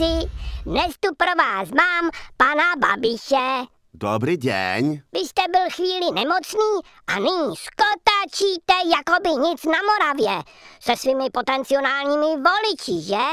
Králíci, dnes tu pro vás mám pana Babiše. Dobrý den. Vy jste byl chvíli nemocný a nyní skotačíte jako by nic na Moravě se svými potenciálními voliči, že?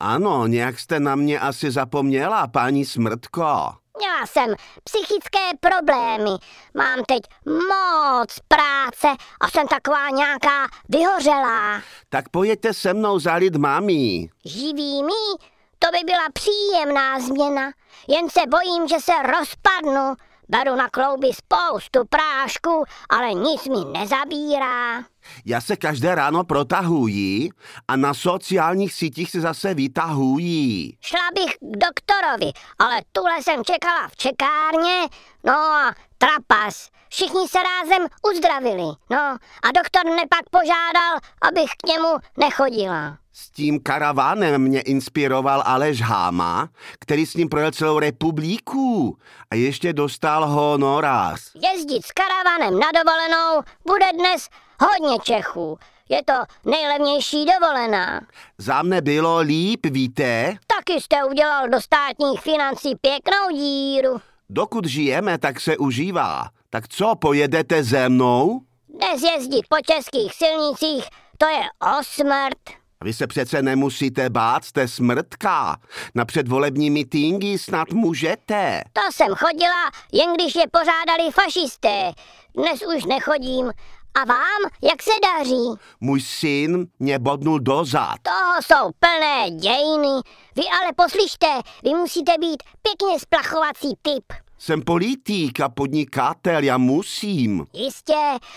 Ano, nějak jste na mě asi zapomněla, paní Smrtko. Měla jsem psychické problémy, mám teď moc práce a jsem taková nějaká vyhořelá. Tak pojďte se mnou za lidmami. Živými? To by byla příjemná změna, jen se bojím, že se rozpadnu. Beru na klouby spoustu prášku, ale nic mi nezabírá. Já se každé ráno protahuji a na sociálních sítích se zase vytahují. Šla bych k doktorovi, ale tuhle jsem čekala v čekárně, no a trapas. Všichni se rázem uzdravili, no a doktor mne pak požádal, abych k němu nechodila. S tím karavanem mě inspiroval Aleš Háma, který s ním projel celou republiku a ještě dostal honorář. Jezdit s karavanem na dovolenou bude dnes hodně Čechů. Je to nejlevnější dovolená. Za mne bylo líp, víte? Taky jste udělal do státních financí pěknou díru. Dokud žijeme, tak se užívá. Tak co, pojedete ze mnou? Dnes jezdit po českých silnicích, to je o smrt. Vy se přece nemusíte bát, jste smrtka. Na předvolební mitíngy snad můžete. To jsem chodila, jen když je pořádali fašisté. Dnes už nechodím. A vám, jak se daří? Můj syn mě bodnul dozad. Toho jsou plné dějiny. Vy ale poslyšte, vy musíte být pěkně splachovací typ. Jsem politik a podnikatel, já musím. Jistě,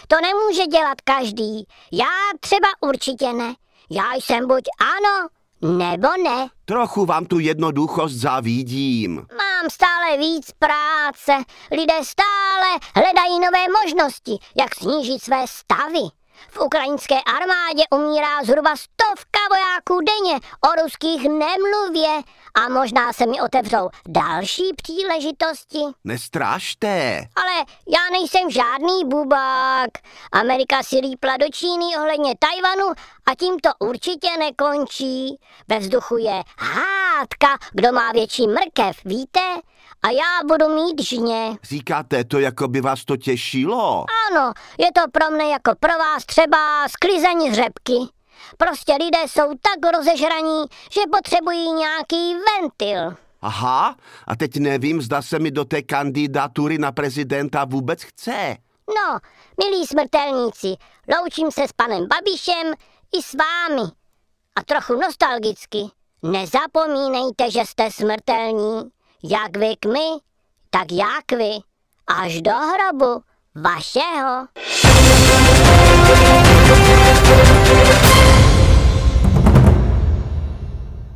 to nemůže dělat každý. Já třeba určitě ne. Já jsem buď ano, nebo ne. Trochu vám tu jednoduchost zavídím. Mám stále víc práce. Lidé stále hledají nové možnosti, jak snížit své stavy. V ukrajinské armádě umírá zhruba stovka vojáků denně, o ruských nemluvě a možná se mi otevřou další příležitosti. Nestrážte. Ale já nejsem žádný bubák. Amerika si lípla do Číny ohledně Tajvanu a tím to určitě nekončí. Ve vzduchu je hádka, kdo má větší mrkev, víte? A já budu mít žně. Říkáte to, jako by vás to těšilo? Ano, je to pro mne jako pro vás třeba sklizení řepky. Prostě lidé jsou tak rozežraní, že potřebují nějaký ventil. Aha, a teď nevím, zda se mi do té kandidatury na prezidenta vůbec chce. No, milí smrtelníci, loučím se s panem Babišem i s vámi. A trochu nostalgicky. Nezapomínejte, že jste smrtelní. Jak vy k my, tak jak vy. Až do hrobu vašeho.